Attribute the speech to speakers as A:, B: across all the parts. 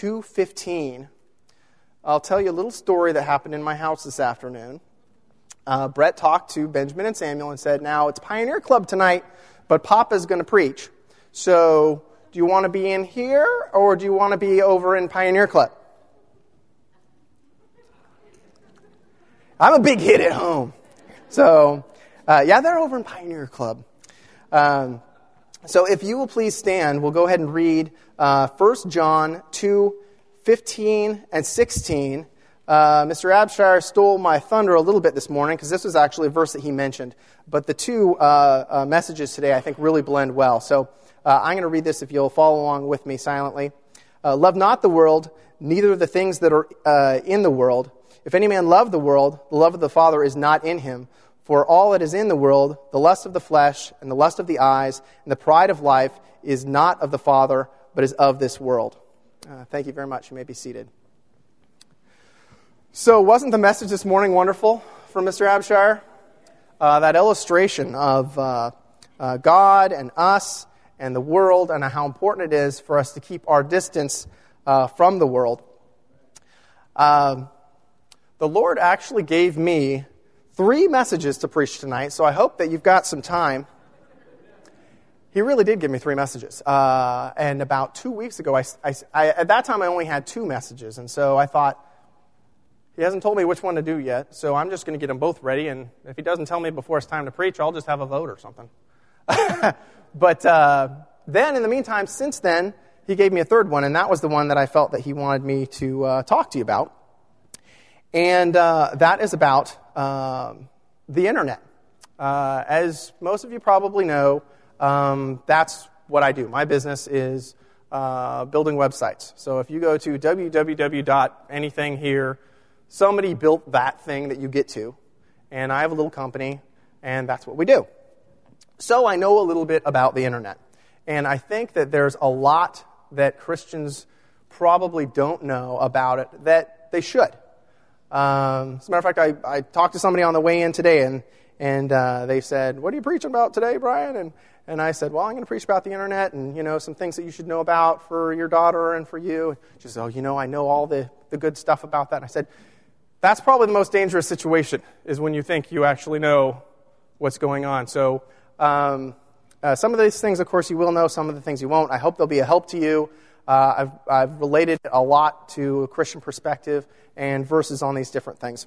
A: 2.15, I'll tell you a little story that happened in my house this afternoon. Uh, Brett talked to Benjamin and Samuel and said, Now it's Pioneer Club tonight, but Papa's going to preach. So do you want to be in here or do you want to be over in Pioneer Club? I'm a big hit at home. So, uh, yeah, they're over in Pioneer Club. Um, so if you will please stand, we'll go ahead and read uh, 1 John 2 15 and 16. Uh, Mr. Abshire stole my thunder a little bit this morning because this was actually a verse that he mentioned. But the two uh, uh, messages today, I think, really blend well. So uh, I'm going to read this if you'll follow along with me silently. Uh, love not the world, neither the things that are uh, in the world. If any man love the world, the love of the Father is not in him. For all that is in the world, the lust of the flesh, and the lust of the eyes, and the pride of life, is not of the Father, but is of this world. Uh, thank you very much. You may be seated. So, wasn't the message this morning wonderful from Mr. Abshire? Uh, that illustration of uh, uh, God and us and the world, and how important it is for us to keep our distance uh, from the world. Um, the Lord actually gave me three messages to preach tonight, so I hope that you've got some time. He really did give me three messages. Uh, and about two weeks ago, I, I, I, at that time, I only had two messages. And so I thought, he hasn't told me which one to do yet, so I'm just going to get them both ready. And if he doesn't tell me before it's time to preach, I'll just have a vote or something. but uh, then, in the meantime, since then, he gave me a third one, and that was the one that I felt that he wanted me to uh, talk to you about. And uh, that is about um, the internet. Uh, as most of you probably know, um, that's what I do. My business is uh, building websites. So if you go to www.anything here, somebody built that thing that you get to, and I have a little company, and that's what we do. So I know a little bit about the internet, and I think that there's a lot that Christians probably don't know about it that they should. Um, as a matter of fact, I, I talked to somebody on the way in today, and, and uh, they said, What are you preaching about today, Brian? And, and I said, Well, I'm going to preach about the internet and, you know, some things that you should know about for your daughter and for you. She said, Oh, you know, I know all the, the good stuff about that. And I said, That's probably the most dangerous situation, is when you think you actually know what's going on. So, um, uh, some of these things, of course, you will know, some of the things you won't. I hope they'll be a help to you. Uh, I've, I've related a lot to a Christian perspective and verses on these different things.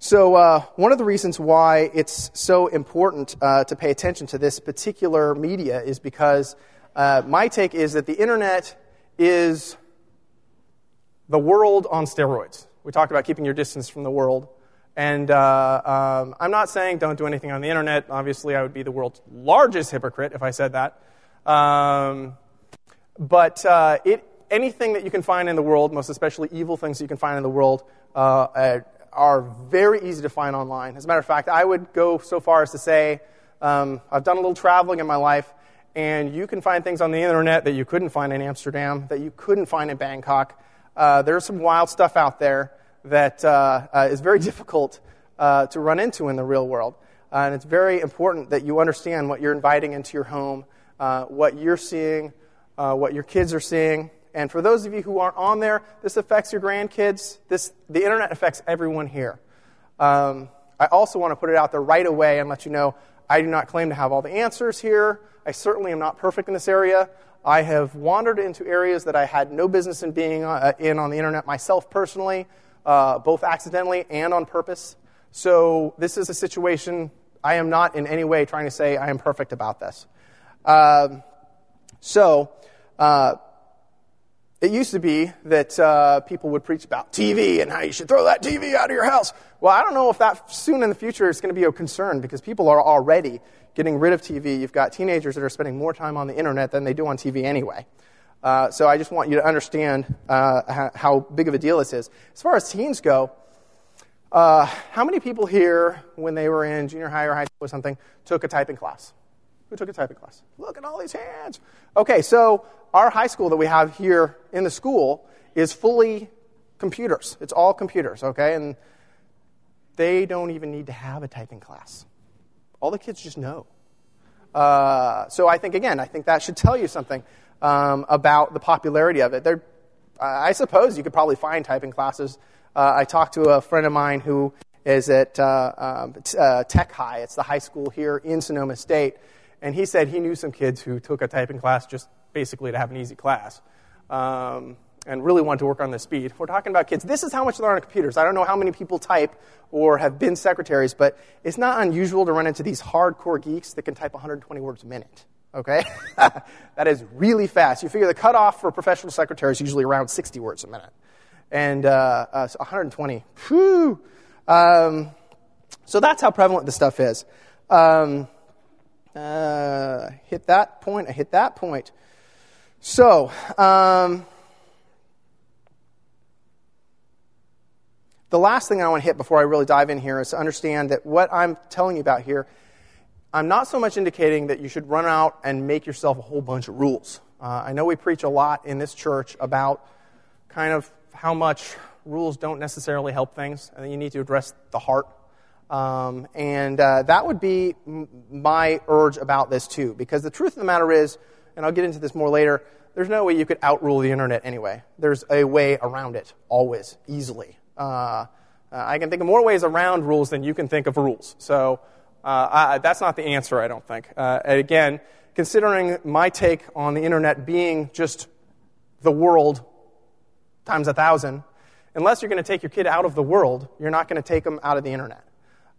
A: So, uh, one of the reasons why it's so important uh, to pay attention to this particular media is because uh, my take is that the internet is the world on steroids. We talked about keeping your distance from the world. And uh, um, I'm not saying don't do anything on the internet. Obviously, I would be the world's largest hypocrite if I said that. Um, but uh, it, anything that you can find in the world, most especially evil things that you can find in the world, uh, uh, are very easy to find online. As a matter of fact, I would go so far as to say um, I've done a little traveling in my life, and you can find things on the internet that you couldn't find in Amsterdam, that you couldn't find in Bangkok. Uh, there's some wild stuff out there that uh, uh, is very difficult uh, to run into in the real world. Uh, and it's very important that you understand what you're inviting into your home, what you're seeing, uh, what your kids are seeing. And for those of you who aren't on there, this affects your grandkids. This, the internet affects everyone here. Um, I also want to put it out there right away and let you know I do not claim to have all the answers here. I certainly am not perfect in this area. I have wandered into areas that I had no business in being uh, in on the internet myself personally, uh, both accidentally and on purpose. So this is a situation I am not in any way trying to say I am perfect about this. Um, so uh, it used to be that uh, people would preach about TV and how you should throw that TV out of your house. Well, I don't know if that soon in the future is going to be a concern because people are already getting rid of TV. You've got teenagers that are spending more time on the internet than they do on TV anyway. Uh, so I just want you to understand uh, how big of a deal this is. As far as teens go, uh, how many people here, when they were in junior high or high school or something, took a typing class? who took a typing class. Look at all these hands. Okay, so our high school that we have here in the school is fully computers. It's all computers, okay? And they don't even need to have a typing class. All the kids just know. Uh, so I think, again, I think that should tell you something um, about the popularity of it. There, I suppose you could probably find typing classes. Uh, I talked to a friend of mine who is at uh, um, uh, Tech High. It's the high school here in Sonoma State. And he said he knew some kids who took a typing class just basically to have an easy class um, and really wanted to work on the speed. We're talking about kids. This is how much they are on computers. I don't know how many people type or have been secretaries, but it's not unusual to run into these hardcore geeks that can type 120 words a minute. Okay? that is really fast. You figure the cutoff for professional secretaries is usually around 60 words a minute. And uh, uh, so 120. Whew! Um, so that's how prevalent this stuff is. Um, uh, hit that point. I hit that point. So, um, the last thing I want to hit before I really dive in here is to understand that what I'm telling you about here, I'm not so much indicating that you should run out and make yourself a whole bunch of rules. Uh, I know we preach a lot in this church about kind of how much rules don't necessarily help things, and you need to address the heart um, and uh, that would be m- my urge about this too, because the truth of the matter is, and I'll get into this more later, there's no way you could outrule the internet anyway. There's a way around it, always, easily. Uh, uh I can think of more ways around rules than you can think of rules. So uh, I, that's not the answer, I don't think. Uh, again, considering my take on the internet being just the world times a thousand, unless you're going to take your kid out of the world, you're not going to take them out of the internet.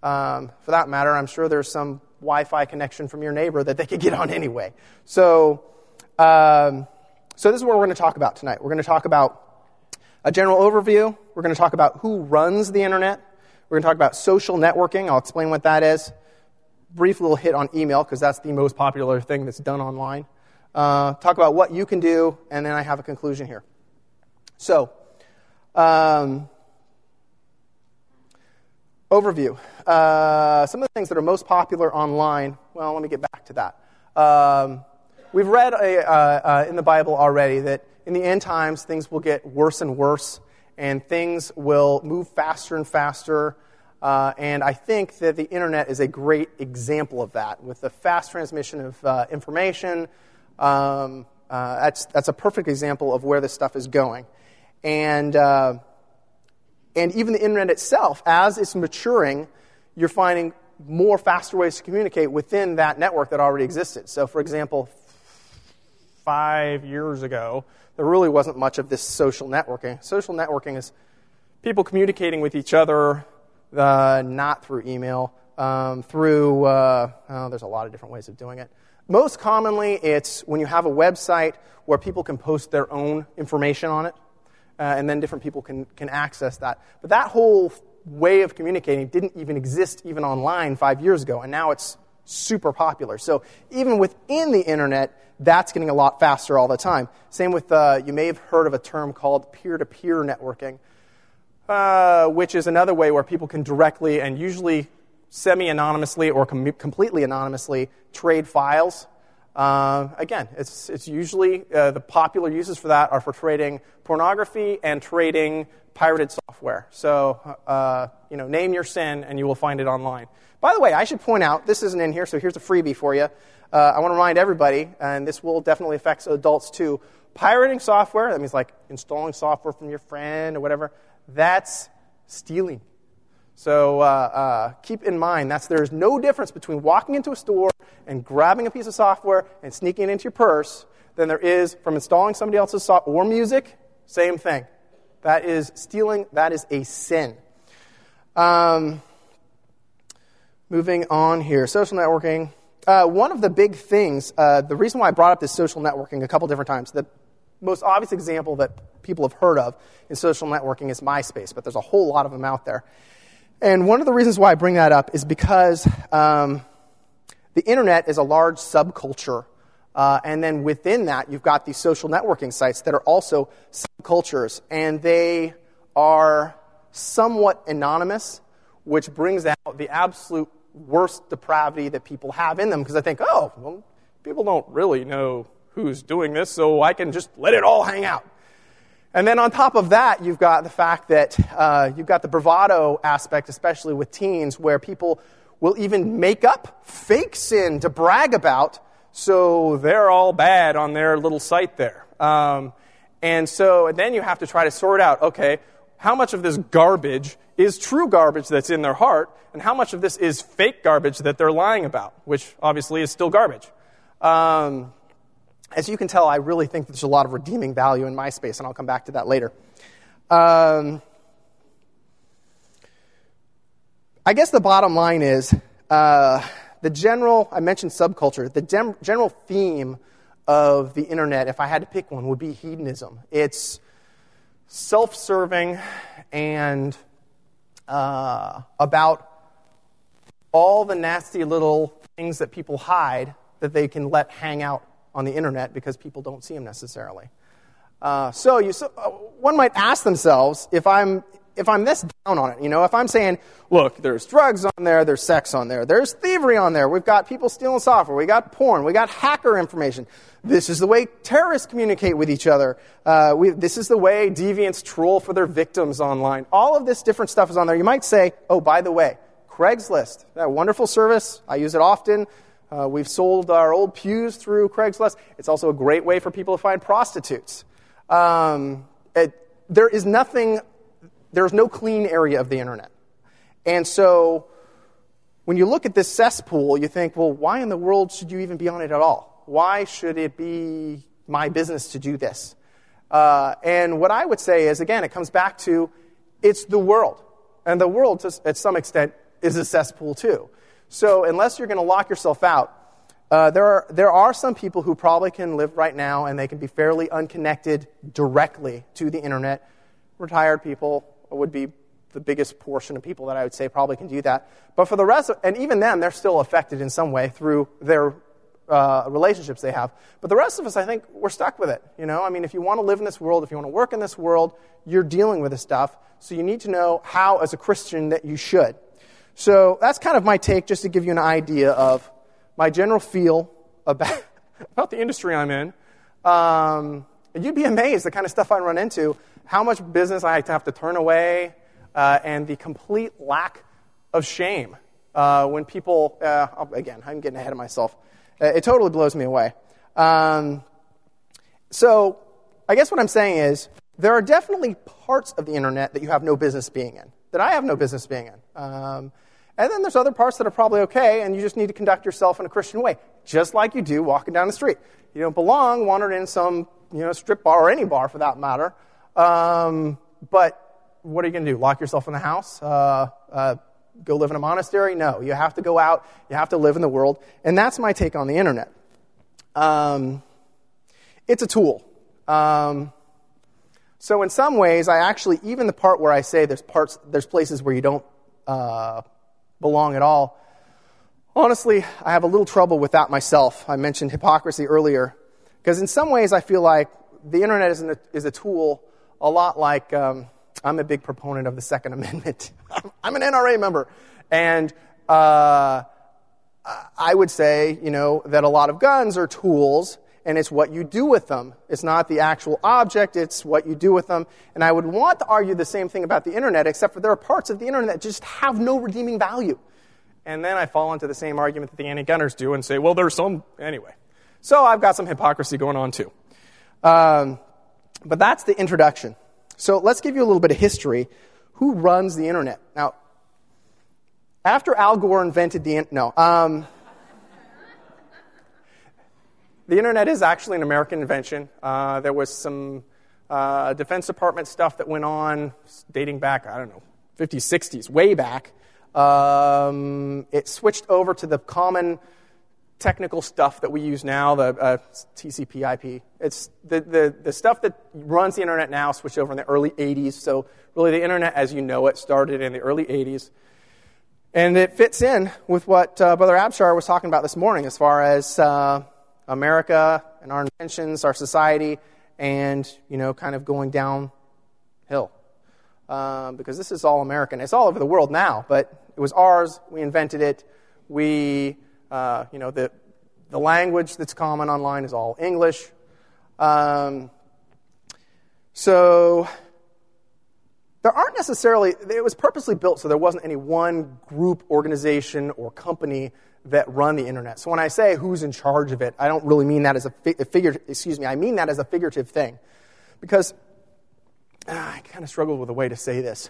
A: Um, for that matter, I'm sure there's some Wi Fi connection from your neighbor that they could get on anyway. So, um, so this is what we're going to talk about tonight. We're going to talk about a general overview. We're going to talk about who runs the internet. We're going to talk about social networking. I'll explain what that is. Brief little hit on email because that's the most popular thing that's done online. Uh, talk about what you can do, and then I have a conclusion here. So, um, Overview. Uh, some of the things that are most popular online. Well, let me get back to that. Um, we've read a, uh, uh, in the Bible already that in the end times things will get worse and worse, and things will move faster and faster. Uh, and I think that the internet is a great example of that. With the fast transmission of uh, information, um, uh, that's, that's a perfect example of where this stuff is going. And uh, and even the internet itself, as it's maturing, you're finding more faster ways to communicate within that network that already existed. So, for example, five years ago, there really wasn't much of this social networking. Social networking is people communicating with each other, uh, not through email, um, through, uh, oh, there's a lot of different ways of doing it. Most commonly, it's when you have a website where people can post their own information on it uh, and then different people can, can access that. But that whole way of communicating didn't even exist even online five years ago, and now it's super popular. So even within the internet, that's getting a lot faster all the time. Same with, uh, you may have heard of a term called peer to peer networking, uh, which is another way where people can directly and usually semi anonymously or com- completely anonymously trade files uh, again, it's, it's usually uh, the popular uses for that are for trading pornography and trading pirated software. So, uh, you know, name your sin and you will find it online. By the way, I should point out this isn't in here, so here's a freebie for you. Uh, I want to remind everybody, and this will definitely affect adults too. Pirating software, that means like installing software from your friend or whatever, that's stealing. So uh, uh, keep in mind that there's no difference between walking into a store and grabbing a piece of software and sneaking it into your purse than there is from installing somebody else's software or music. Same thing. That is stealing, that is a sin. Um, moving on here social networking. Uh, one of the big things, uh, the reason why I brought up this social networking a couple different times, the most obvious example that people have heard of in social networking is MySpace, but there's a whole lot of them out there. And one of the reasons why I bring that up is because um, the internet is a large subculture. Uh, and then within that, you've got these social networking sites that are also subcultures. And they are somewhat anonymous, which brings out the absolute worst depravity that people have in them. Because I think, oh, well, people don't really know who's doing this, so I can just let it all hang out. And then on top of that, you've got the fact that uh, you've got the bravado aspect, especially with teens, where people will even make up fake sin to brag about, so they're all bad on their little site there. Um, and so and then you have to try to sort out okay, how much of this garbage is true garbage that's in their heart, and how much of this is fake garbage that they're lying about, which obviously is still garbage. Um, as you can tell, I really think there's a lot of redeeming value in MySpace, and I'll come back to that later. Um, I guess the bottom line is uh, the general, I mentioned subculture, the general theme of the internet, if I had to pick one, would be hedonism. It's self serving and uh, about all the nasty little things that people hide that they can let hang out on the internet because people don't see them necessarily. Uh, so, you, so uh, one might ask themselves if I'm if I'm this down on it, you know, if I'm saying, look, there's drugs on there, there's sex on there, there's thievery on there, we've got people stealing software, we got porn, we got hacker information. This is the way terrorists communicate with each other. Uh, we, this is the way deviants troll for their victims online. All of this different stuff is on there. You might say, oh, by the way, Craigslist, that wonderful service, I use it often. Uh, we've sold our old pews through Craigslist. It's also a great way for people to find prostitutes. Um, it, there is nothing, there's no clean area of the internet. And so when you look at this cesspool, you think, well, why in the world should you even be on it at all? Why should it be my business to do this? Uh, and what I would say is, again, it comes back to it's the world. And the world, to, at some extent, is a cesspool too. So, unless you're going to lock yourself out, uh, there, are, there are some people who probably can live right now and they can be fairly unconnected directly to the internet. Retired people would be the biggest portion of people that I would say probably can do that. But for the rest, of, and even them, they're still affected in some way through their uh, relationships they have. But the rest of us, I think, we're stuck with it. You know, I mean, if you want to live in this world, if you want to work in this world, you're dealing with this stuff. So you need to know how, as a Christian, that you should. So that's kind of my take, just to give you an idea of my general feel about, about the industry I'm in. Um, and you'd be amazed the kind of stuff I run into, how much business I have to turn away, uh, and the complete lack of shame uh, when people, uh, oh, again, I'm getting ahead of myself. Uh, it totally blows me away. Um, so I guess what I'm saying is there are definitely parts of the internet that you have no business being in, that I have no business being in. Um, and then there's other parts that are probably okay, and you just need to conduct yourself in a Christian way, just like you do walking down the street. You don't belong wandering in some you know strip bar or any bar for that matter. Um, but what are you going to do? Lock yourself in the house? Uh, uh, go live in a monastery? No, you have to go out. You have to live in the world, and that's my take on the internet. Um, it's a tool. Um, so in some ways, I actually even the part where I say there's parts, there's places where you don't. Uh, belong at all. Honestly, I have a little trouble with that myself. I mentioned hypocrisy earlier, because in some ways I feel like the internet is, a, is a tool a lot like um, I'm a big proponent of the Second Amendment. I'm an NRA member, and uh, I would say, you know, that a lot of guns are tools and it's what you do with them. It's not the actual object, it's what you do with them. And I would want to argue the same thing about the internet, except for there are parts of the internet that just have no redeeming value. And then I fall into the same argument that the anti gunners do and say, well, there's some. Anyway. So I've got some hypocrisy going on too. Um, but that's the introduction. So let's give you a little bit of history. Who runs the internet? Now, after Al Gore invented the no, um, the internet is actually an American invention. Uh, there was some uh, Defense Department stuff that went on dating back, I don't know, 50s, 60s, way back. Um, it switched over to the common technical stuff that we use now, the uh, TCP/IP. It's the, the, the stuff that runs the internet now switched over in the early 80s. So really, the internet as you know it started in the early 80s, and it fits in with what uh, Brother Abshire was talking about this morning, as far as uh, America and our inventions, our society, and, you know, kind of going downhill. Um, because this is all American. It's all over the world now, but it was ours. We invented it. We, uh, you know, the, the language that's common online is all English. Um, so there aren't necessarily, it was purposely built so there wasn't any one group, organization, or company that run the internet. So when I say who's in charge of it, I don't really mean that as a, fi- a figure, excuse me, I mean that as a figurative thing. Because ah, I kind of struggled with a way to say this.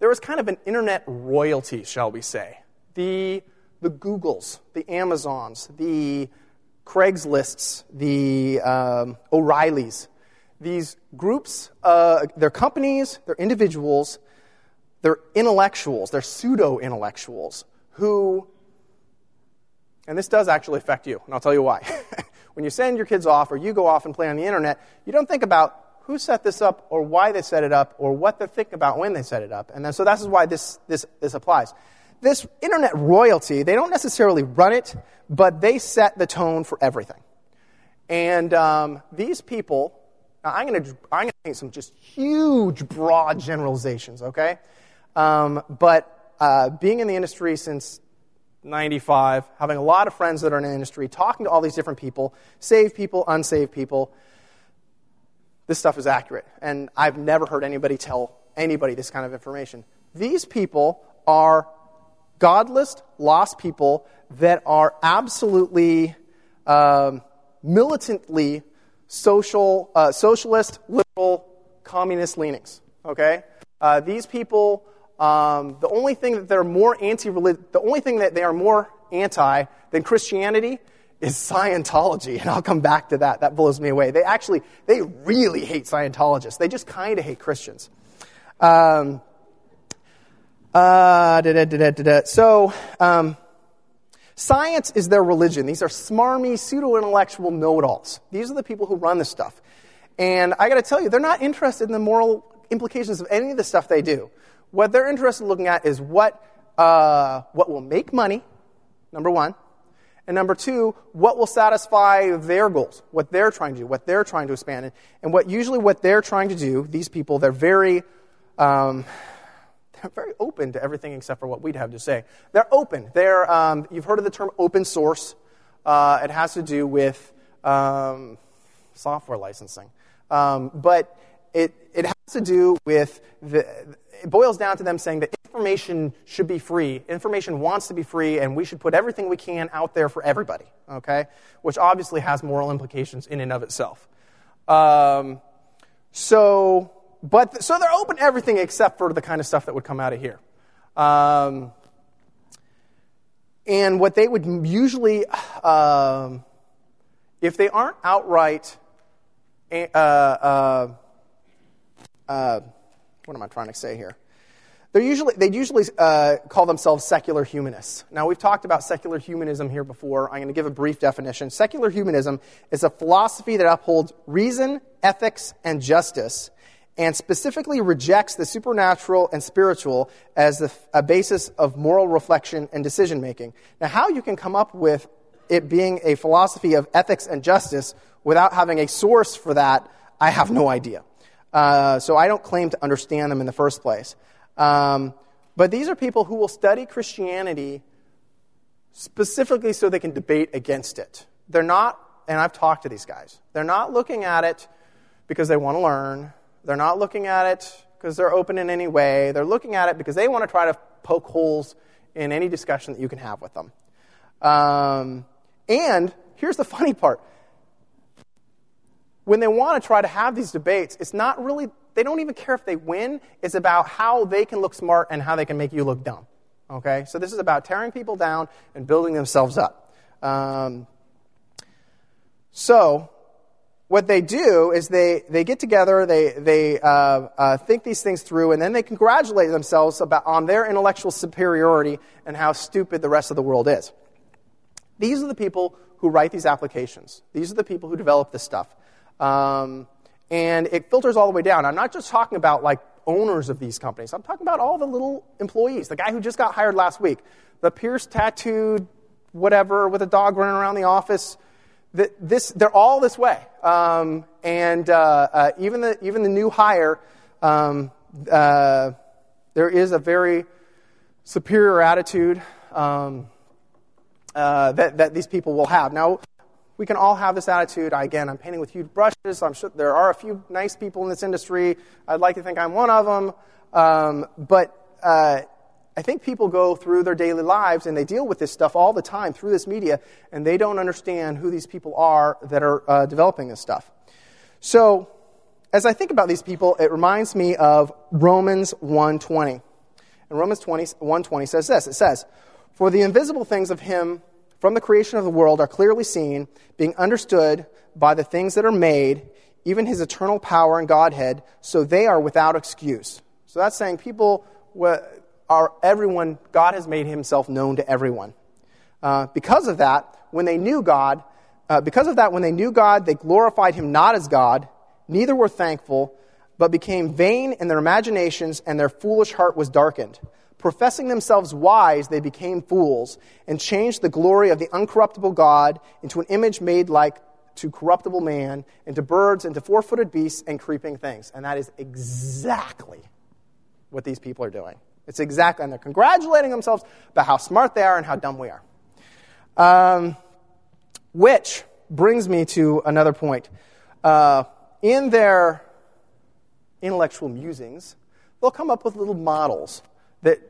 A: There was kind of an internet royalty, shall we say. The, the Googles, the Amazons, the Craigslists, the um, O'Reillys, these groups, uh, their companies, their individuals, their intellectuals, their pseudo intellectuals, who and this does actually affect you, and I'll tell you why. when you send your kids off or you go off and play on the internet, you don't think about who set this up or why they set it up or what they think about when they set it up. And then, so that's why this, this, this applies. This internet royalty, they don't necessarily run it, but they set the tone for everything. And um, these people, I'm going to I'm gonna make some just huge, broad generalizations, okay? Um, but uh, being in the industry since 95, having a lot of friends that are in industry, talking to all these different people, saved people, unsaved people. This stuff is accurate. And I've never heard anybody tell anybody this kind of information. These people are godless, lost people that are absolutely um, militantly social, uh, socialist, liberal, communist leanings. Okay? Uh, these people um, the only thing that they're more anti the only thing that they are more anti than Christianity is Scientology, and I'll come back to that. That blows me away. They actually, they really hate Scientologists. They just kind of hate Christians. Um, uh, da, da, da, so, um, science is their religion. These are smarmy, pseudo-intellectual know-it-alls. These are the people who run this stuff. And I gotta tell you, they're not interested in the moral implications of any of the stuff they do. What they're interested in looking at is what, uh, what will make money, number one. And number two, what will satisfy their goals, what they're trying to do, what they're trying to expand in. And what usually what they're trying to do, these people, they're very, um, they're very open to everything except for what we'd have to say. They're open. They're, um, you've heard of the term open source. Uh, it has to do with um, software licensing. Um, but it, it has to do with the, it boils down to them saying that information should be free. Information wants to be free, and we should put everything we can out there for everybody, okay? Which obviously has moral implications in and of itself. Um, so, but th- so they're open to everything except for the kind of stuff that would come out of here. Um, and what they would usually, um, if they aren't outright, eh, uh, uh, uh, what am I trying to say here? They're usually, they usually uh, call themselves secular humanists. Now, we've talked about secular humanism here before. I'm going to give a brief definition. Secular humanism is a philosophy that upholds reason, ethics, and justice, and specifically rejects the supernatural and spiritual as the, a basis of moral reflection and decision making. Now, how you can come up with it being a philosophy of ethics and justice without having a source for that, I have no idea. Uh, so I don't claim to understand them in the first place. Um, but these are people who will study Christianity specifically so they can debate against it. They're not, and I've talked to these guys, they're not looking at it because they want to learn. They're not looking at it because they're open in any way. They're looking at it because they want to try to poke holes in any discussion that you can have with them. Um, and here's the funny part when they want to try to have these debates, it's not really, they don't even care if they win. It's about how they can look smart and how they can make you look dumb. Okay? So this is about tearing people down and building themselves up. Um, so, what they do is they, they get together, they, they uh, uh, think these things through, and then they congratulate themselves about, on their intellectual superiority and how stupid the rest of the world is. These are the people who write these applications. These are the people who develop this stuff. Um, and it filters all the way down. I'm not just talking about like owners of these companies. I'm talking about all the little employees, the guy who just got hired last week, the pierced, tattooed, whatever, with a dog running around the office. This, they're all this way. Um, and uh, uh, even, the, even the new hire, um, uh, there is a very superior attitude um, uh, that, that these people will have. Now, we can all have this attitude. I, again, I'm painting with huge brushes. I'm sure there are a few nice people in this industry. I'd like to think I'm one of them. Um, but uh, I think people go through their daily lives and they deal with this stuff all the time through this media, and they don't understand who these people are that are uh, developing this stuff. So, as I think about these people, it reminds me of Romans one twenty. And Romans 120 says this. It says, "For the invisible things of him from the creation of the world are clearly seen, being understood by the things that are made, even his eternal power and Godhead, so they are without excuse. So that's saying people are everyone, God has made himself known to everyone. Uh, because of that, when they knew God, uh, because of that, when they knew God, they glorified him not as God, neither were thankful, but became vain in their imaginations, and their foolish heart was darkened. Professing themselves wise, they became fools and changed the glory of the uncorruptible God into an image made like to corruptible man, into birds, into four footed beasts, and creeping things. And that is exactly what these people are doing. It's exactly, and they're congratulating themselves about how smart they are and how dumb we are. Um, which brings me to another point. Uh, in their intellectual musings, they'll come up with little models that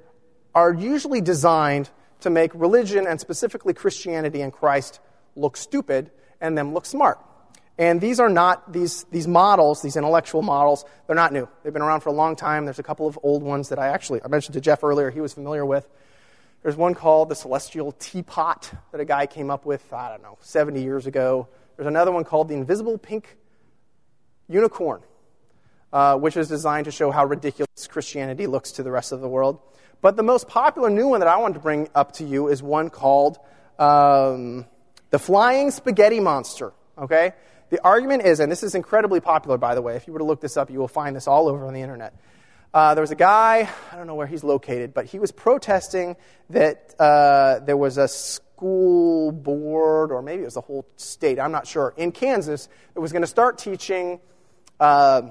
A: are usually designed to make religion, and specifically Christianity and Christ, look stupid and them look smart. And these are not, these, these models, these intellectual models, they're not new. They've been around for a long time. There's a couple of old ones that I actually, I mentioned to Jeff earlier, he was familiar with. There's one called the Celestial Teapot that a guy came up with, I don't know, 70 years ago. There's another one called the Invisible Pink Unicorn, uh, which is designed to show how ridiculous Christianity looks to the rest of the world. But the most popular new one that I wanted to bring up to you is one called um, the Flying Spaghetti Monster. Okay? The argument is, and this is incredibly popular, by the way. If you were to look this up, you will find this all over on the internet. Uh, there was a guy, I don't know where he's located, but he was protesting that uh, there was a school board, or maybe it was the whole state, I'm not sure, in Kansas that was going to start teaching. Uh,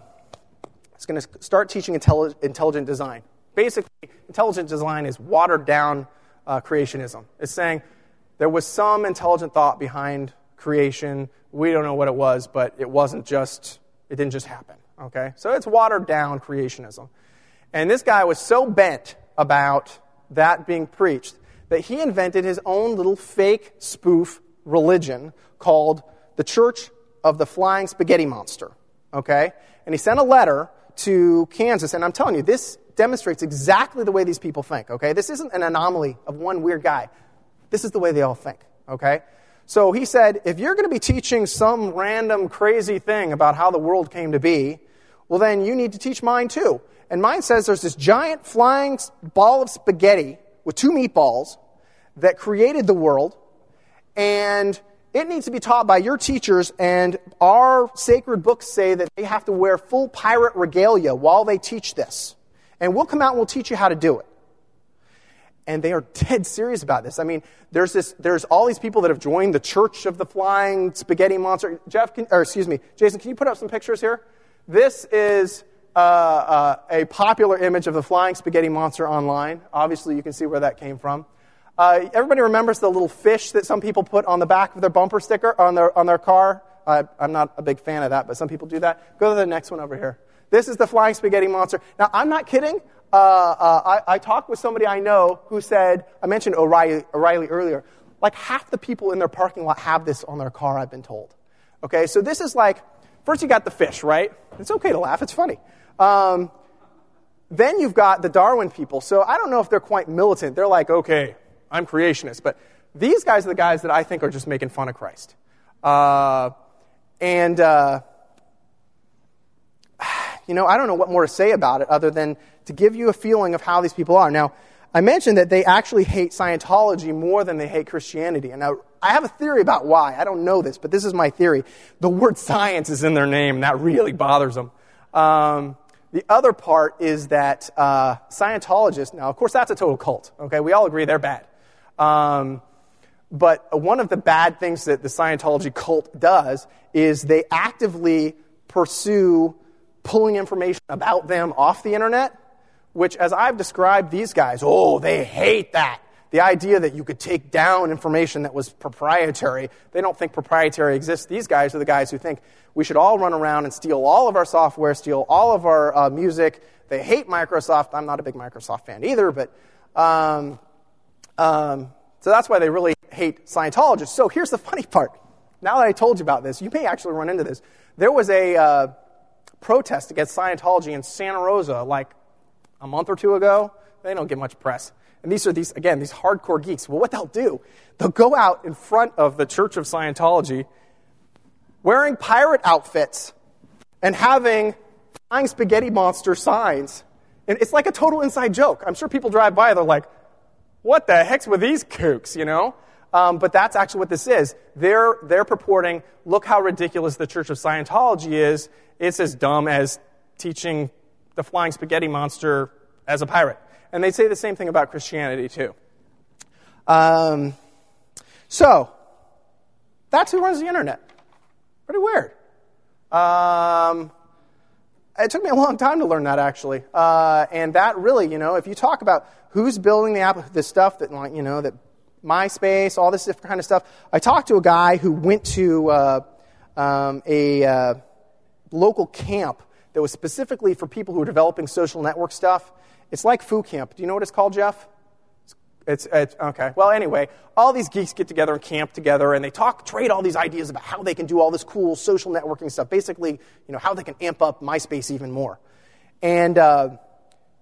A: it's going to start teaching intelli- intelligent design, Basically, intelligent design is watered down uh, creationism. It's saying there was some intelligent thought behind creation. We don't know what it was, but it wasn't just, it didn't just happen. Okay? So it's watered down creationism. And this guy was so bent about that being preached that he invented his own little fake spoof religion called the Church of the Flying Spaghetti Monster. Okay? And he sent a letter to Kansas, and I'm telling you, this demonstrates exactly the way these people think, okay? This isn't an anomaly of one weird guy. This is the way they all think, okay? So he said, if you're going to be teaching some random crazy thing about how the world came to be, well, then you need to teach mine too. And mine says there's this giant flying ball of spaghetti with two meatballs that created the world, and it needs to be taught by your teachers, and our sacred books say that they have to wear full pirate regalia while they teach this and we'll come out and we'll teach you how to do it. And they are dead serious about this. I mean, there's this, there's all these people that have joined the Church of the Flying Spaghetti Monster. Jeff, can, or excuse me, Jason, can you put up some pictures here? This is uh, uh, a popular image of the Flying Spaghetti Monster online. Obviously, you can see where that came from. Uh, everybody remembers the little fish that some people put on the back of their bumper sticker on their on their car. I, uh, I'm not a big fan of that, but some people do that. Go to the next one over here. This is the flying spaghetti monster. Now, I'm not kidding. Uh, uh, I, I, talked with somebody I know who said, I mentioned O'Reilly, O'Reilly earlier, like half the people in their parking lot have this on their car, I've been told. Okay, so this is like, first you got the fish, right? It's okay to laugh, it's funny. Um, then you've got the Darwin people. So I don't know if they're quite militant. They're like, okay, I'm creationist. But these guys are the guys that I think are just making fun of Christ. Uh, and uh, you know, I don't know what more to say about it other than to give you a feeling of how these people are. Now, I mentioned that they actually hate Scientology more than they hate Christianity. And now, I have a theory about why. I don't know this, but this is my theory. The word science is in their name, and that really bothers them. Um, the other part is that uh, Scientologists, now, of course, that's a total cult, okay? We all agree they're bad. Um, but one of the bad things that the Scientology cult does is they actively pursue pulling information about them off the internet, which, as I've described, these guys, oh, they hate that. The idea that you could take down information that was proprietary, they don't think proprietary exists. These guys are the guys who think we should all run around and steal all of our software, steal all of our uh, music. They hate Microsoft. I'm not a big Microsoft fan either, but um, um, so that's why they really hate Scientologists. So here's the funny part. Now that I told you about this, you may actually run into this. There was a, uh, protest against Scientology in Santa Rosa like a month or two ago. They don't get much press. And these are these, again, these hardcore geeks. Well, what they'll do, they'll go out in front of the Church of Scientology wearing pirate outfits and having flying spaghetti monster signs. And it's like a total inside joke. I'm sure people drive by, they're like, what the heck's with these kooks, you know? Um, but that's actually what this is. They're, they're purporting, look how ridiculous the Church of Scientology is. It's as dumb as teaching the flying spaghetti monster as a pirate. And they say the same thing about Christianity, too. Um, so, that's who runs the internet. Pretty weird. Um, it took me a long time to learn that actually, uh, and that really, you know, if you talk about who's building the app, the stuff that, like, you know, that MySpace, all this different kind of stuff. I talked to a guy who went to uh, um, a uh, local camp that was specifically for people who were developing social network stuff. It's like Foo Camp. Do you know what it's called, Jeff?
B: It's, it's, okay. Well, anyway, all these geeks get together and camp together, and they talk, trade all these ideas about how they can do all this cool social networking stuff. Basically, you know, how they can amp up MySpace even more. And uh,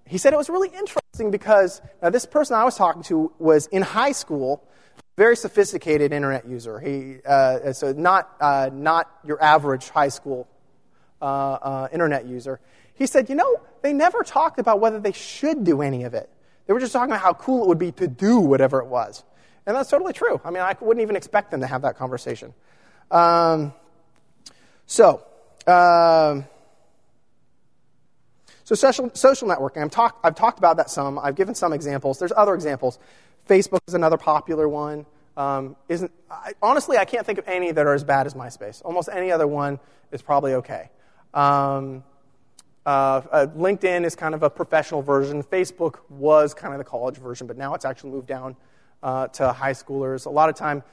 B: he said it was really interesting because now this person I was talking to was in high school, very sophisticated internet user. He, uh, so not, uh, not your average high school uh, uh, internet user. He said, you know, they never talked about whether they should do any of it. They were just talking about how cool it would be to do whatever it was. And that's totally true. I mean, I wouldn't even expect them to have that conversation. Um, so, um, so social, social networking, I'm talk, I've talked about that some. I've given some examples. There's other examples. Facebook is another popular one. Um, isn't, I, honestly, I can't think of any that are as bad as MySpace. Almost any other one is probably okay. Um, uh, uh, LinkedIn is kind of a professional version. Facebook was kind of the college version, but now it's actually moved down uh, to high schoolers. A lot of time,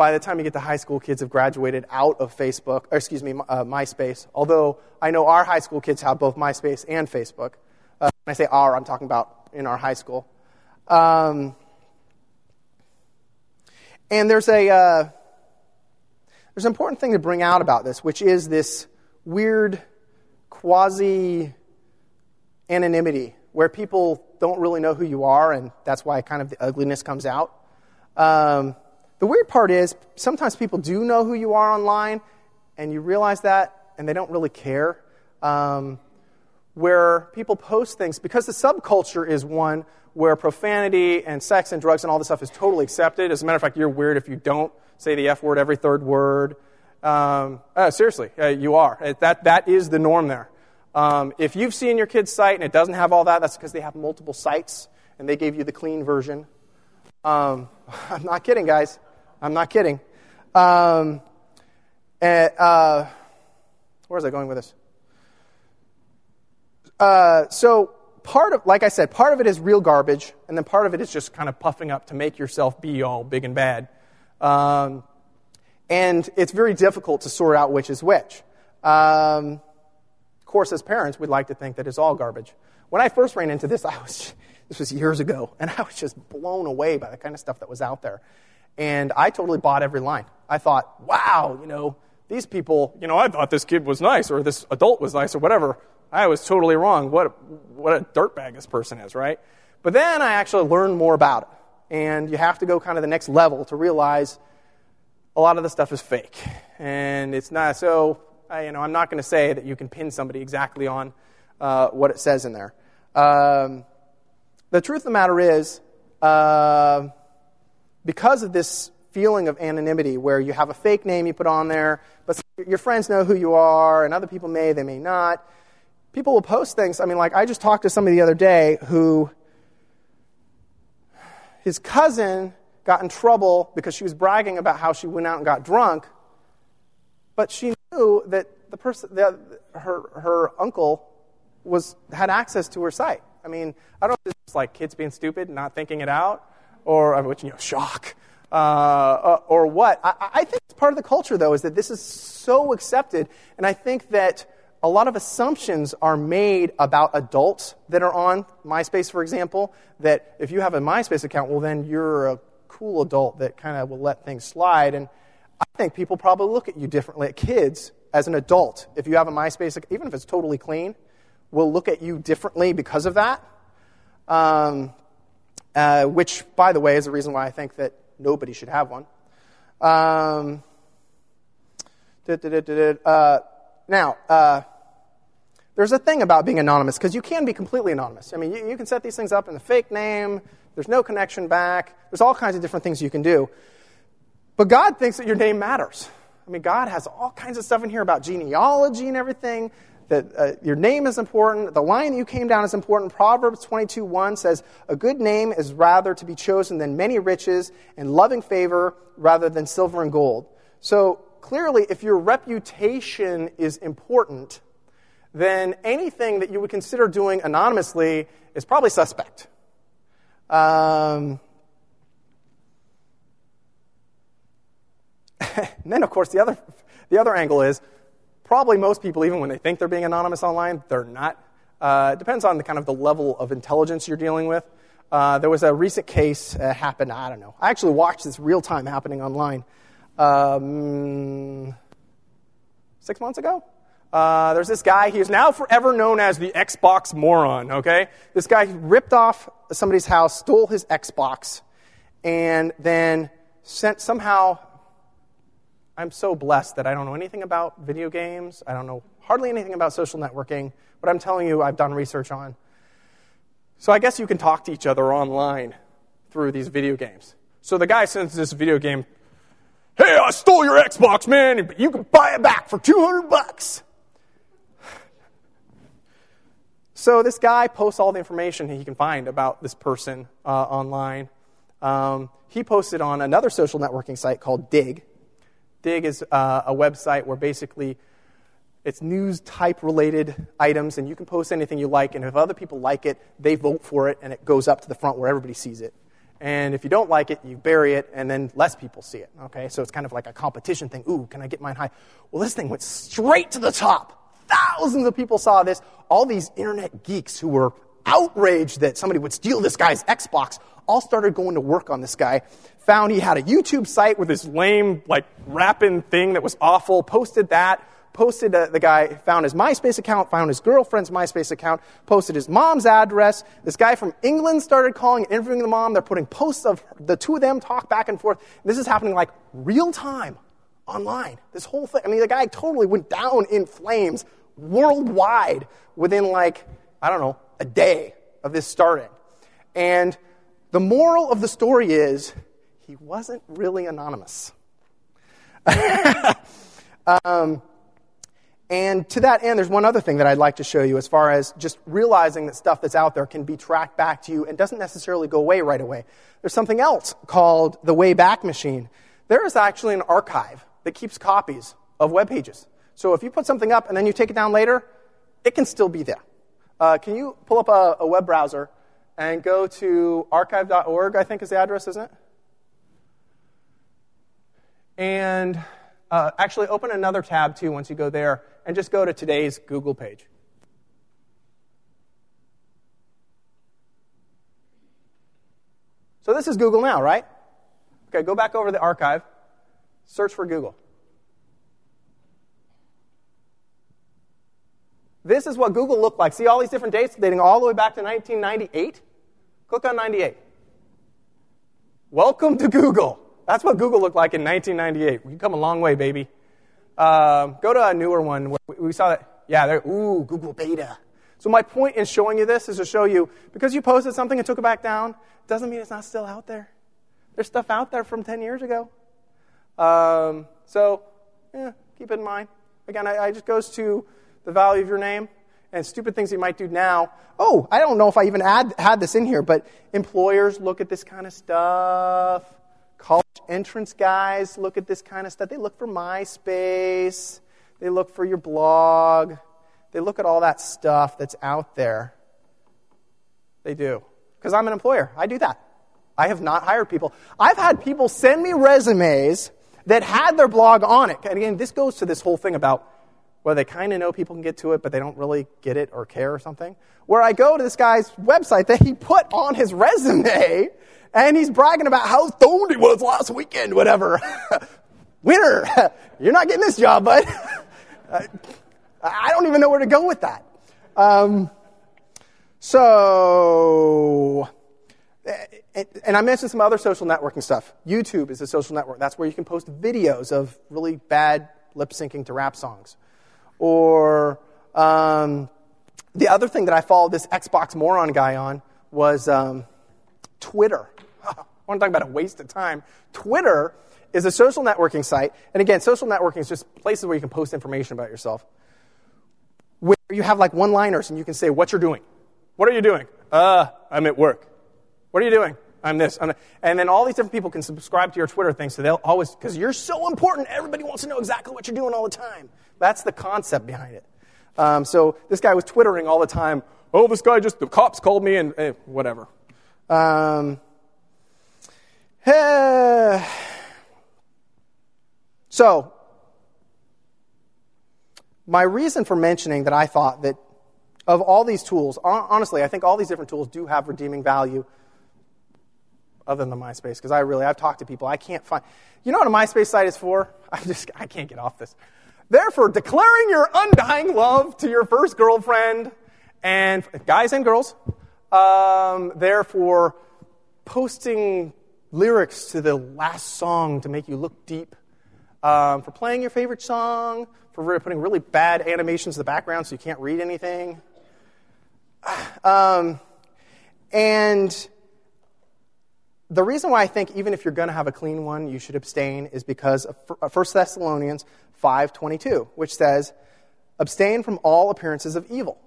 B: by the time you get to high school, kids have graduated out of Facebook, or excuse me, uh, MySpace. Although I know our high school kids have both MySpace and Facebook. Uh, when I say our, I'm talking about in our high school. Um, and there's a uh, there's an important thing to bring out about this, which is this weird quasi anonymity where people don't really know who you are, and that's why kind of the ugliness comes out. Um, the weird part is sometimes people do know who you are online, and you realize that, and they don't really care. Um, where people post things, because the subculture is one where profanity and sex and drugs and all this stuff is totally accepted. As a matter of fact, you're weird if you don't say the F word every third word. Um, uh, seriously, uh, you are. Uh, that, that is the norm there. Um, if you've seen your kid's site and it doesn't have all that, that's because they have multiple sites and they gave you the clean version. Um, I'm not kidding, guys. I'm not kidding. Um, and, uh, where is I going with this? Uh, so part of, like I said, part of it is real garbage, and then part of it is just kind of puffing up to make yourself be all big and bad. Um, and it's very difficult to sort out which is which. Um, of course, as parents, we'd like to think that it's all garbage. When I first ran into this, I was this was years ago, and I was just blown away by the kind of stuff that was out there and I totally bought every line. I thought, wow, you know, these people, you know, I thought this kid was nice or this adult was nice or whatever. I was totally wrong. What a, what a dirtbag this person is, right? But then I actually learned more about it. And you have to go kind of the next level to realize a lot of the stuff is fake. And it's not so, I, you know, I'm not going to say that you can pin somebody exactly on uh, what it says in there. Um, the truth of the matter is, uh, because of this feeling of anonymity where you have a fake name you put on there, but your friends know who you are, and other people may, they may not. People will post things. I mean, like, I just talked to somebody the other day who his cousin got in trouble because she was bragging about how she went out and got drunk, but she knew that the person, the, her, her uncle was, had access to her site. I mean, I don't know if it's like kids being stupid and not thinking it out, or which, you know, shock, uh, uh or what. I, I think it's part of the culture, though, is that this is so accepted, and I think that a lot of assumptions are made about adults that are on MySpace, for example, that if you have a MySpace account, well, then you're a cool adult that kind of will let things slide. And I think people probably look at you differently, at kids, as an adult. If you have a MySpace, even if it's totally clean, will look at you differently because of that. Um, uh, which, by the way, is the reason why I think that nobody should have one. Um, uh, now, uh, there's a thing about being anonymous because you can be completely anonymous. I mean, you, you, can set these things up in a fake name. There's no connection back. There's all kinds of different things you can do. But God thinks that your name matters. I mean, God has all kinds of stuff in here about genealogy and everything that uh, your name is important. The line that you came down is important. Proverbs 22 1 says, A good name is rather to be chosen than many riches, and loving favor rather than silver and gold. So clearly, if your reputation is important, then anything that you would consider doing anonymously is probably suspect. Um, and then, of course, the other, the other angle is Probably most people, even when they think they're being anonymous online, they're not. Uh, depends on the kind of the level of intelligence you're dealing with. Uh, there was a recent case uh, happened. I don't know. I actually watched this real time happening online um, six months ago. Uh, there's this guy. He is now forever known as the Xbox moron. Okay, this guy ripped off somebody's house, stole his Xbox, and then sent somehow I'm so blessed that I don't know anything about video games. I don't know hardly anything about social networking. but I'm telling you, I've done research on. So I guess you can talk to each other online through these video games. So the guy sends this video game, "Hey, I stole your Xbox, man, but you can buy it back for 200 bucks." So this guy posts all the information he can find about this person uh, online. Um, he posted on another social networking site called Digg, Digg is uh, a website where basically it's news type related items, and you can post anything you like. And if other people like it, they vote for it, and it goes up to the front where everybody sees it. And if you don't like it, you bury it, and then less people see it. Okay, so it's kind of like a competition thing. Ooh, can I get mine high? Well, this thing went straight to the top. Thousands of people saw this. All these internet geeks who were outraged that somebody would steal this guy's Xbox all started going to work on this guy, found he had a YouTube site with this lame, like, rapping thing that was awful, posted that, posted the guy, found his MySpace account, found his girlfriend's MySpace account, posted his mom's address. This guy from England started calling and interviewing the mom. They're putting posts of the two of them talk back and forth. This is happening like real time online. This whole thing. I mean, the guy totally went down in flames worldwide within like, I don't know, a day of this starting. And the moral of the story is he wasn't really anonymous. um, and to that end, there's one other thing that I'd like to show you as far as just realizing that stuff that's out there can be tracked back to you and doesn't necessarily go away right away. There's something else called the Wayback Machine. There is actually an archive that keeps copies of web pages. So if you put something up and then you take it down later, it can still be there. Uh, can you pull up a, a web browser and go to archive.org, I think is the address, isn't it? and uh, actually open another tab too once you go there and just go to today's Google page. So this is Google now, right? Okay, go back over to the archive, search for Google. This is what Google looked like. See all these different dates dating all the way back to 1998? Click on 98. Welcome to Google. That's what Google looked like in 1998. We've come a long way, baby. Um, go to a newer one. we saw that. Yeah, there, ooh, Google Beta. So my point in showing you this is to show you because you posted something and took it back down doesn't mean it's not still out there. There's stuff out there from 10 years ago. Um, so yeah, keep it in mind. Again, I, I just goes to the value of your name and stupid things you might do now. Oh, I don't know if I even add, had this in here, but employers look at this kind of stuff. College entrance guys look at this kind of stuff. They look for MySpace, they look for your blog, they look at all that stuff that's out there. They do. Because I'm an employer, I do that. I have not hired people. I've had people send me resumes that had their blog on it. And again, this goes to this whole thing about where they kind of know people can get to it, but they don't really get it or care or something. Where I go to this guy's website that he put on his resume, and he's bragging about how stoned he was last weekend, whatever. Winner, you're not getting this job, bud. I don't even know where to go with that. Um, so, eh, eh, and I mentioned some other social networking stuff. YouTube is a social network. That's where you can post videos of really bad lip syncing to rap songs. Or um, the other thing that I followed this Xbox moron guy on was um, Twitter. I want to talk about a waste of time. Twitter is a social networking site. And again, social networking is just places where you can post information about yourself. Where you have like one liners and you can say what you're doing. What are you doing? Uh, I'm at work. What are you doing? I'm this. I'm and then all these different people can subscribe to your Twitter thing, so they'll always, because you're so important, everybody wants to know exactly what you're doing all the time. That's the concept behind it. Um, so this guy was twittering all the time. Oh, this guy just the cops called me and eh, whatever. Um, eh. so my reason for mentioning that I thought that of all these tools, honestly, I think all these different tools do have redeeming value other than the MySpace, because I really, I've talked to people, I can't find, you know what a MySpace site is for? I'm just, I can't get off this. Therefore, declaring your undying love to your first girlfriend and guys and girls, um, therefore, posting lyrics to the last song to make you look deep, um, for playing your favorite song, for putting really bad animations in the background so you can't read anything. Um, and the reason why I think even if you're going to have a clean one, you should abstain is because of 1 uh, Thessalonians 5:22, which says, "Abstain from all appearances of evil."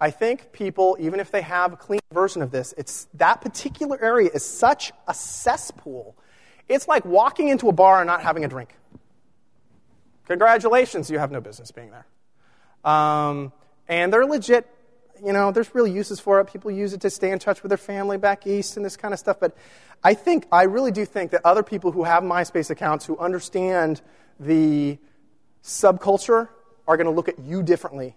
B: I think people, even if they have a clean version of this, it's that particular area is such a cesspool. It's like walking into a bar and not having a drink. Congratulations, you have no business being there. Um, and they're legit you know, there's real uses for it. People use it to stay in touch with their family back east and this kind of stuff. But I think, I really do think that other people who have MySpace accounts, who understand the subculture, are going to look at you differently,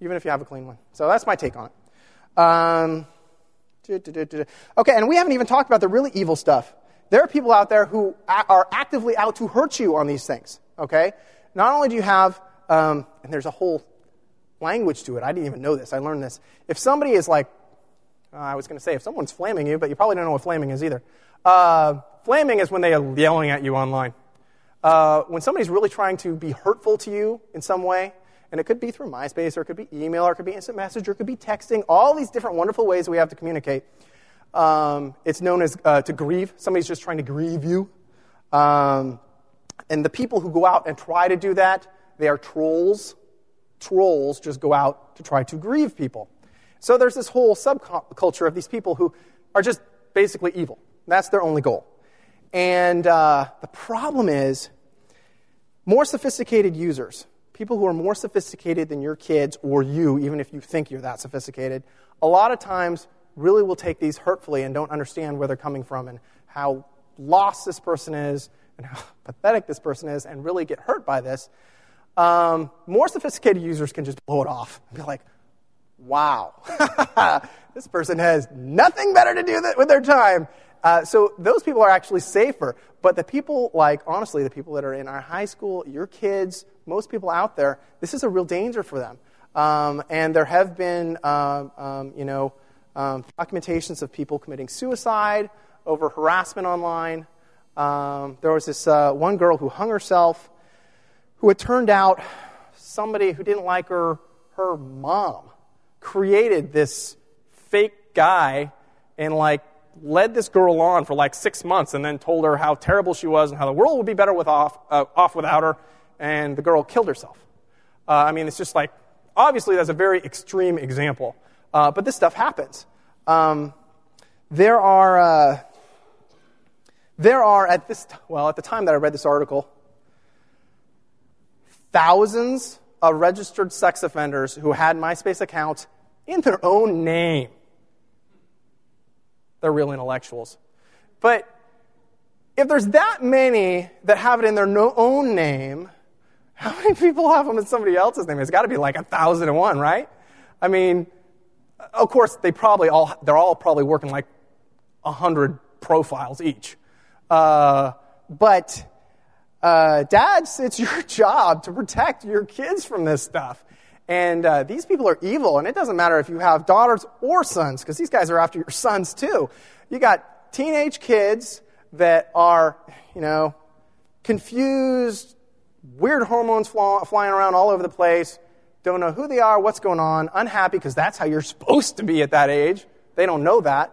B: even if you have a clean one. So that's my take on it. Um, okay, and we haven't even talked about the really evil stuff. There are people out there who are actively out to hurt you on these things, okay? Not only do you have, um, and there's a whole language to it. I didn't even know this. I learned this. If somebody is like, uh, I was going to say, if someone's flaming you, but you probably don't know what flaming is either. Uh, flaming is when they are yelling at you online. Uh, when somebody's really trying to be hurtful to you in some way, and it could be through MySpace, or it could be email, or it could be instant message, or it could be texting, all these different wonderful ways we have to communicate. Um, it's known as uh, to grieve. Somebody's just trying to grieve you. Um, and the people who go out and try to do that, they are trolls trolls just go out to try to grieve people. So there's this whole subculture of these people who are just basically evil. That's their only goal. And uh, the problem is more sophisticated users, people who are more sophisticated than your kids or you, even if you think you're that sophisticated, a lot of times really will take these hurtfully and don't understand where they're coming from and how lost this person is and how pathetic this person is and really get hurt by this. Um, more sophisticated users can just blow it off and be like, wow, this person has nothing better to do with their time. Uh, so those people are actually safer. But the people, like, honestly, the people that are in our high school, your kids, most people out there, this is a real danger for them. Um, and there have been, um, um, you know, um, documentations of people committing suicide over harassment online. Um, there was this uh, one girl who hung herself who it turned out somebody who didn't like her, her mom, created this fake guy and like led this girl on for like six months and then told her how terrible she was and how the world would be better with off, uh, off without her. And the girl killed herself. Uh, I mean, it's just like, obviously, that's a very extreme example. Uh, but this stuff happens. Um, there are, uh, there are at this, t- well, at the time that I read this article, thousands of registered sex offenders who had MySpace accounts in their own name. They're real intellectuals. But if there's that many that have it in their no- own name, how many people have them in somebody else's name? It's got to be like a thousand and one, right? I mean, of course, they probably all they're all probably working like a hundred profiles each. Uh, but uh, dads, it's your job to protect your kids from this stuff. And uh, these people are evil, and it doesn't matter if you have daughters or sons, because these guys are after your sons too. You got teenage kids that are, you know, confused, weird hormones flying around all over the place, don't know who they are, what's going on, unhappy, because that's how you're supposed to be at that age. They don't know that.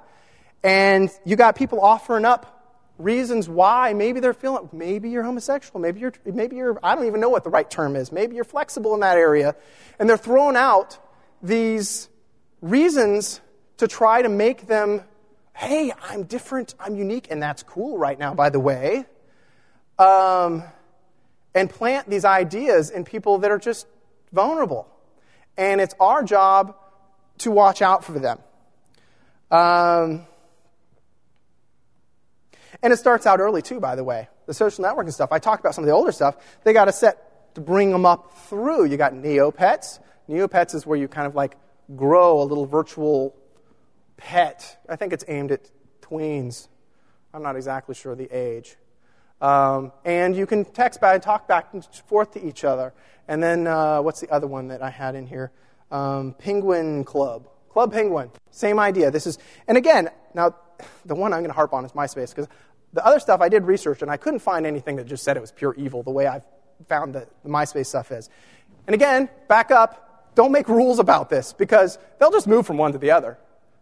B: And you got people offering up reasons why maybe they're feeling maybe you're homosexual maybe you're maybe you're i don't even know what the right term is maybe you're flexible in that area and they're throwing out these reasons to try to make them hey i'm different i'm unique and that's cool right now by the way um, and plant these ideas in people that are just vulnerable and it's our job to watch out for them um, and it starts out early, too, by the way. The social networking stuff. I talked about some of the older stuff. They got a set to bring them up through. You got Neopets. Neopets is where you kind of like grow a little virtual pet. I think it's aimed at tweens. I'm not exactly sure the age. Um, and you can text back and talk back and forth to each other. And then uh, what's the other one that I had in here? Um, Penguin Club. Club Penguin, same idea. This is, and again, now the one I'm going to harp on is MySpace because the other stuff I did research and I couldn't find anything that just said it was pure evil the way I've found the, the MySpace stuff is. And again, back up, don't make rules about this because they'll just move from one to the other.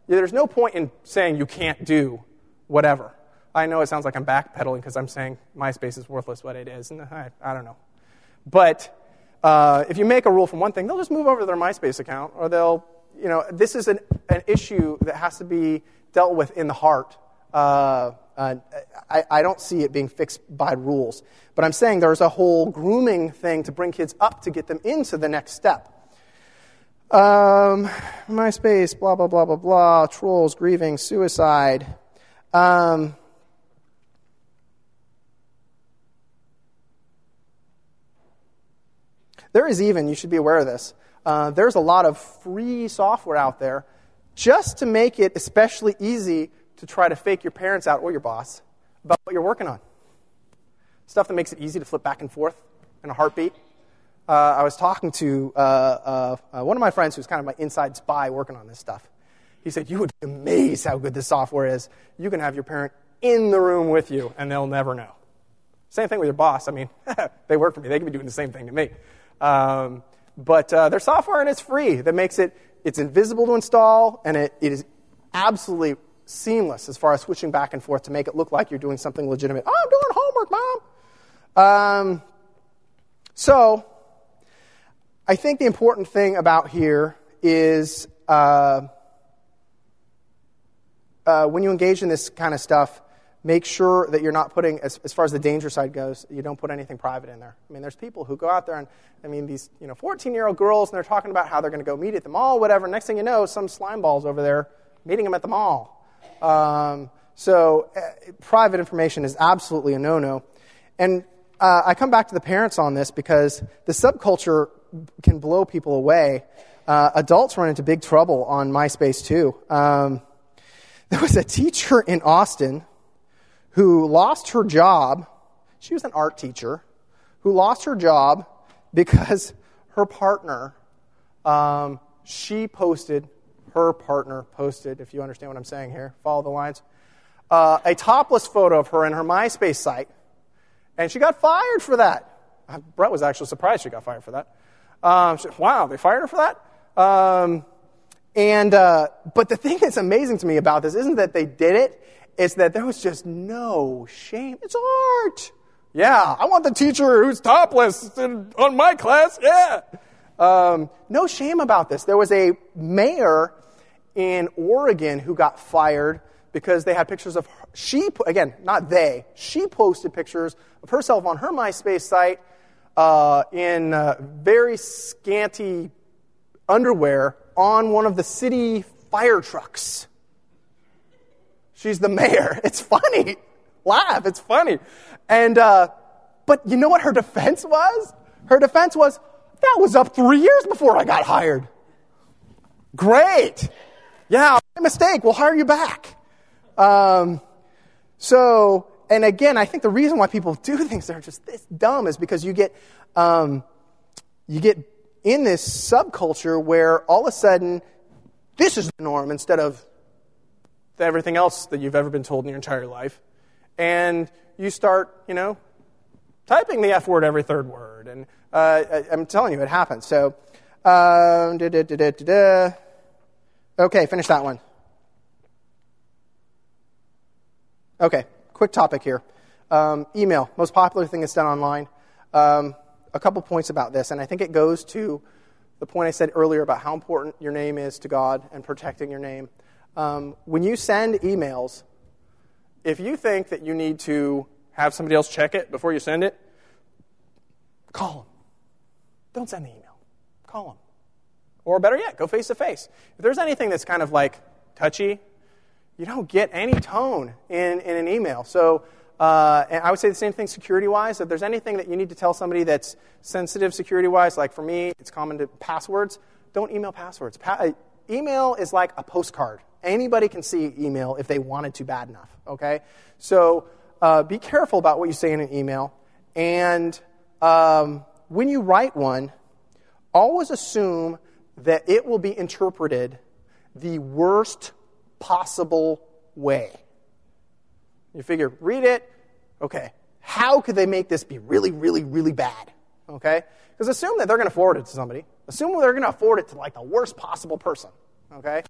B: There's no point in saying you can't do whatever. I know it sounds like I'm backpedaling because I'm saying MySpace is worthless what it is, and I, I don't know. But uh, if you make a rule from one thing, they'll just move over to their MySpace account or they'll you know, this is an, an issue that has to be dealt with in the heart. Uh, I, I, don't see it being fixed by rules. But I'm saying there's a whole grooming thing to bring kids up to get them into the next step. Um, MySpace, blah, blah, blah, blah, blah, trolls, grieving, suicide. Um, there is even, you should be aware of this, uh, there's a lot of free software out there just to make it especially easy to try to fake your parents out or your boss about what you're working on. Stuff that makes it easy to flip back and forth in a heartbeat. Uh, I was talking to uh, uh, uh one of my friends who's kind of my inside spy working on this stuff. He said, You would be amazed how good this software is. You can have your parent in the room with you, and they'll never know. Same thing with your boss. I mean, they work for me, they could be doing the same thing to me. Um, but uh, their software and it's free. That makes it it's invisible to install, and it, it is absolutely seamless as far as switching back and forth to make it look like you're doing something legitimate. Oh, I'm doing homework, mom. Um, so, I think the important thing about here is uh, uh, when you engage in this kind of stuff, make sure that you're not putting, as, as far as the danger side goes, you don't put anything private in there. I mean, there's people who go out there and, I mean, these, you know, 14 year old girls, and they're talking about how they're going to go meet at the mall, whatever. Next thing you know, some slime ball's over there meeting them at the mall. Um, so uh, private information is absolutely a no no. And uh, I come back to the parents on this because the subculture can blow people away. Uh, adults run into big trouble on MySpace too. Um, there was a teacher in Austin who lost her job. She was an art teacher who lost her job because her partner, um, she posted, her partner posted, if you understand what I'm saying here, follow the lines, uh, a topless photo of her in her MySpace site. And she got fired for that. Uh, Brett was actually surprised she got fired for that. Um, she, wow, they fired her for that? Um, and, uh, but the thing that's amazing to me about this isn't that they did it it's that there was just no shame. It's art. Yeah, I want the teacher who's topless in, on my class. Yeah. Um, no shame about this. There was a mayor in Oregon who got fired because they had pictures of her, she again not they she posted pictures of herself on her MySpace site uh, in uh, very scanty underwear on one of the city fire trucks. She's the mayor. It's funny. Laugh. It's funny. And, uh, but you know what her defense was? Her defense was, that was up three years before I got hired. Great. Yeah, my mistake. We'll hire you back. Um, so, and again, I think the reason why people do things that are just this dumb is because you get, um, you get in this subculture where all of a sudden this is the norm instead of everything else that you've ever been told in your entire life. And you start, you know, typing the F word every third word. And uh, I, am telling you, it happens. So, um, da, da, da, okay, finish that one. Okay, quick topic here. Um, email, most popular thing that's done online. Um, a couple points about this, and I think it goes to the point I said earlier about how important your name is to God and protecting your name. Um, when you send emails, if you think that you need to have somebody else check it before you send it, call them. Don't send the email. Call them. Or better yet, go face to face. If there's anything that's kind of like touchy, you don't get any tone in, in an email. So uh, and I would say the same thing security wise. If there's anything that you need to tell somebody that's sensitive security wise, like for me, it's common to passwords, don't email passwords. Pa- uh, email is like a postcard Anybody can see email if they wanted to bad enough, okay? So uh, be careful about what you say in an email. And um, when you write one, always assume that it will be interpreted the worst possible way. You figure, read it, okay, how could they make this be really, really, really bad? Okay? Because assume that they're going to forward it to somebody. Assume they're going to forward it to like the worst possible person. Okay?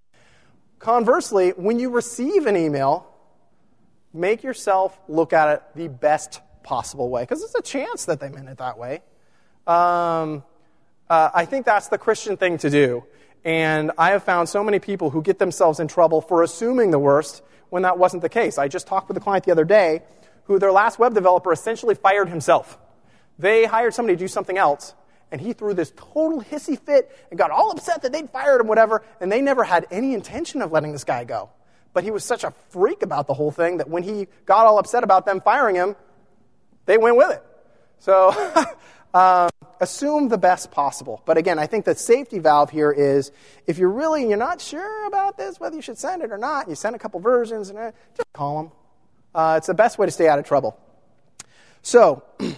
B: Conversely, when you receive an email, make yourself look at it the best possible way, because there's a chance that they meant it that way. Um, uh, I think that's the Christian thing to do. And I have found so many people who get themselves in trouble for assuming the worst when that wasn't the case. I just talked with a client the other day who their last web developer essentially fired himself. They hired somebody to do something else, and he threw this total hissy fit and got all upset that they'd fired him, whatever, and they never had any intention of letting this guy go. But he was such a freak about the whole thing that when he got all upset about them firing him, they went with it. So um, assume the best possible. But again, I think the safety valve here is if you're really you're not sure about this, whether you should send it or not, you send a couple versions and uh, just call them. Uh, it's the best way to stay out of trouble. So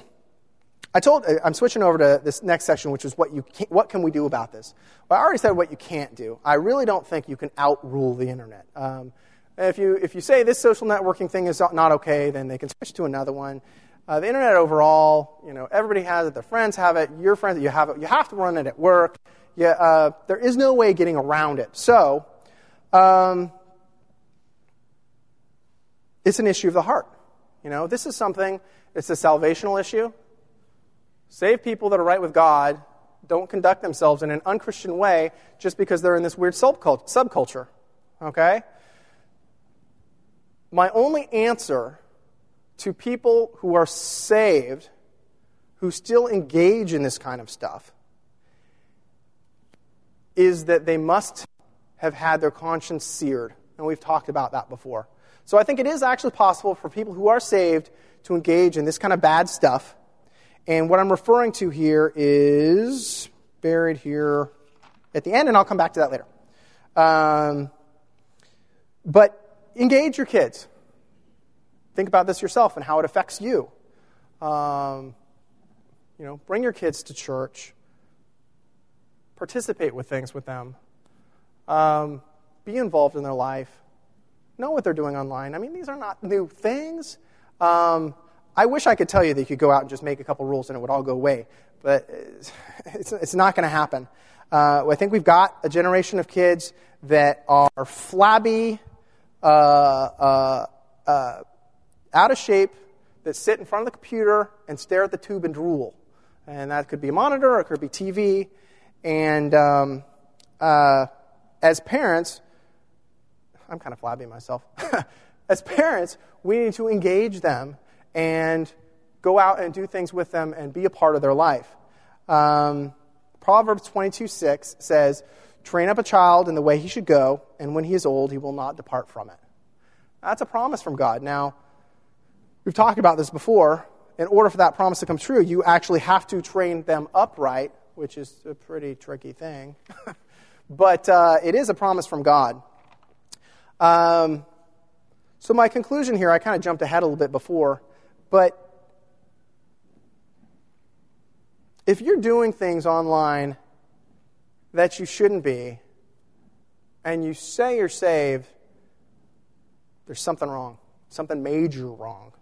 B: I told, uh, I'm switching over to this next section, which is what, you can, what can we do about this? Well, I already said what you can't do. I really don't think you can outrule the internet. Um, if, you, if you say this social networking thing is not okay, then they can switch to another one. Uh, the internet overall, you know, everybody has it. Their friends have it. Your friends, you have it. You have to run it at work. You, uh, there is no way getting around it. So, um, it's an issue of the heart. You know, this is something. It's a salvational issue. Save people that are right with God. Don't conduct themselves in an unchristian way just because they're in this weird subculture. Okay? My only answer to people who are saved who still engage in this kind of stuff is that they must have had their conscience seared. And we've talked about that before. So I think it is actually possible for people who are saved to engage in this kind of bad stuff and what I'm referring to here is buried here at the end, and I'll come back to that later. Um, but engage your kids. Think about this yourself and how it affects you. Um, you know, bring your kids to church. Participate with things with them. Um, be involved in their life. Know what they're doing online. I mean, these are not new things. Um, I wish I could tell you that you could go out and just make a couple rules and it would all go away, but it's, it's not going to happen. Uh, I think we've got a generation of kids that are flabby, uh, uh, uh, out of shape, that sit in front of the computer and stare at the tube and drool. And that could be a monitor, it could be TV. And um, uh, as parents, I'm kind of flabby myself. as parents, we need to engage them and go out and do things with them and be a part of their life. Um, Proverbs 22 6 says, Train up a child in the way he should go, and when he is old, he will not depart from it. That's a promise from God. Now, we've talked about this before. In order for that promise to come true, you actually have to train them upright, which is a pretty tricky thing. but uh, it is a promise from God. Um, so, my conclusion here, I kind of jumped ahead a little bit before. But if you're doing things online that you shouldn't be, and you say you're saved, there's something wrong, something major wrong.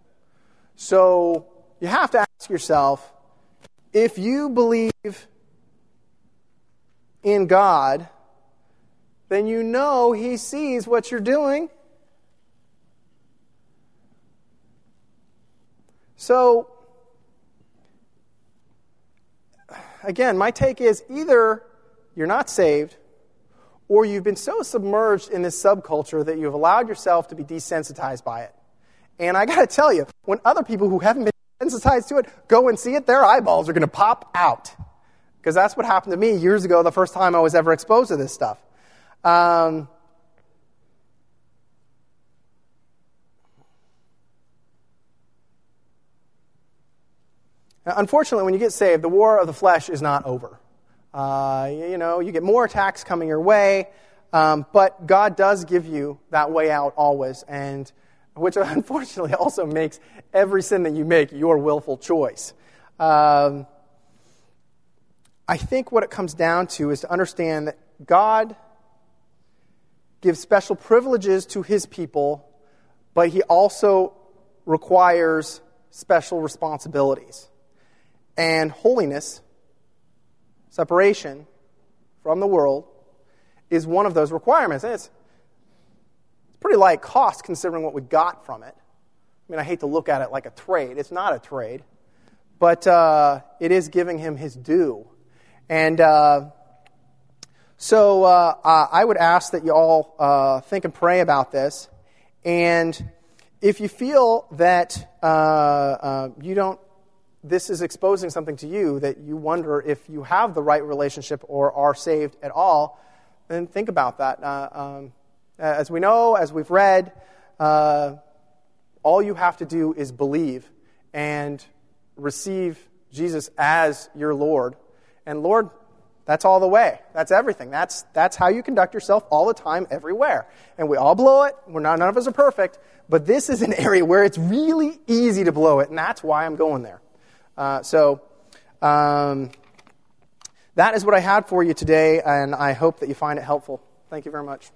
B: So you have to ask yourself if you believe in God, then you know He sees what you're doing So, again, my take is either you're not saved or you've been so submerged in this subculture that you've allowed yourself to be desensitized by it. And I got to tell you, when other people who haven't been desensitized to it go and see it, their eyeballs are going to pop out. Because that's what happened to me years ago, the first time I was ever exposed to this stuff. Um, Now, unfortunately, when you get saved, the war of the flesh is not over. Uh, you know, you get more attacks coming your way, um, but God does give you that way out always, and which unfortunately also makes every sin that you make your willful choice. Um, I think what it comes down to is to understand that God gives special privileges to his people, but he also requires special responsibilities and holiness, separation from the world, is one of those requirements. And it's, it's pretty light cost considering what we got from it. I mean, I hate to look at it like a trade. It's not a trade, but uh, it is giving him his due. And uh, so uh, I would ask that you all uh, think and pray about this. And if you feel that uh, uh, you don't this is exposing something to you that you wonder if you have the right relationship or are saved at all, then think about that. Uh, um, as we know, as we've read, uh, all you have to do is believe and receive Jesus as your Lord. And Lord, that's all the way. That's everything. That's, that's how you conduct yourself all the time, everywhere. And we all blow it. We're not, none of us are perfect. But this is an area where it's really easy to blow it. And that's why I'm going there. Uh, so um, that is what I had for you today, and I hope that you find it helpful. Thank you very much.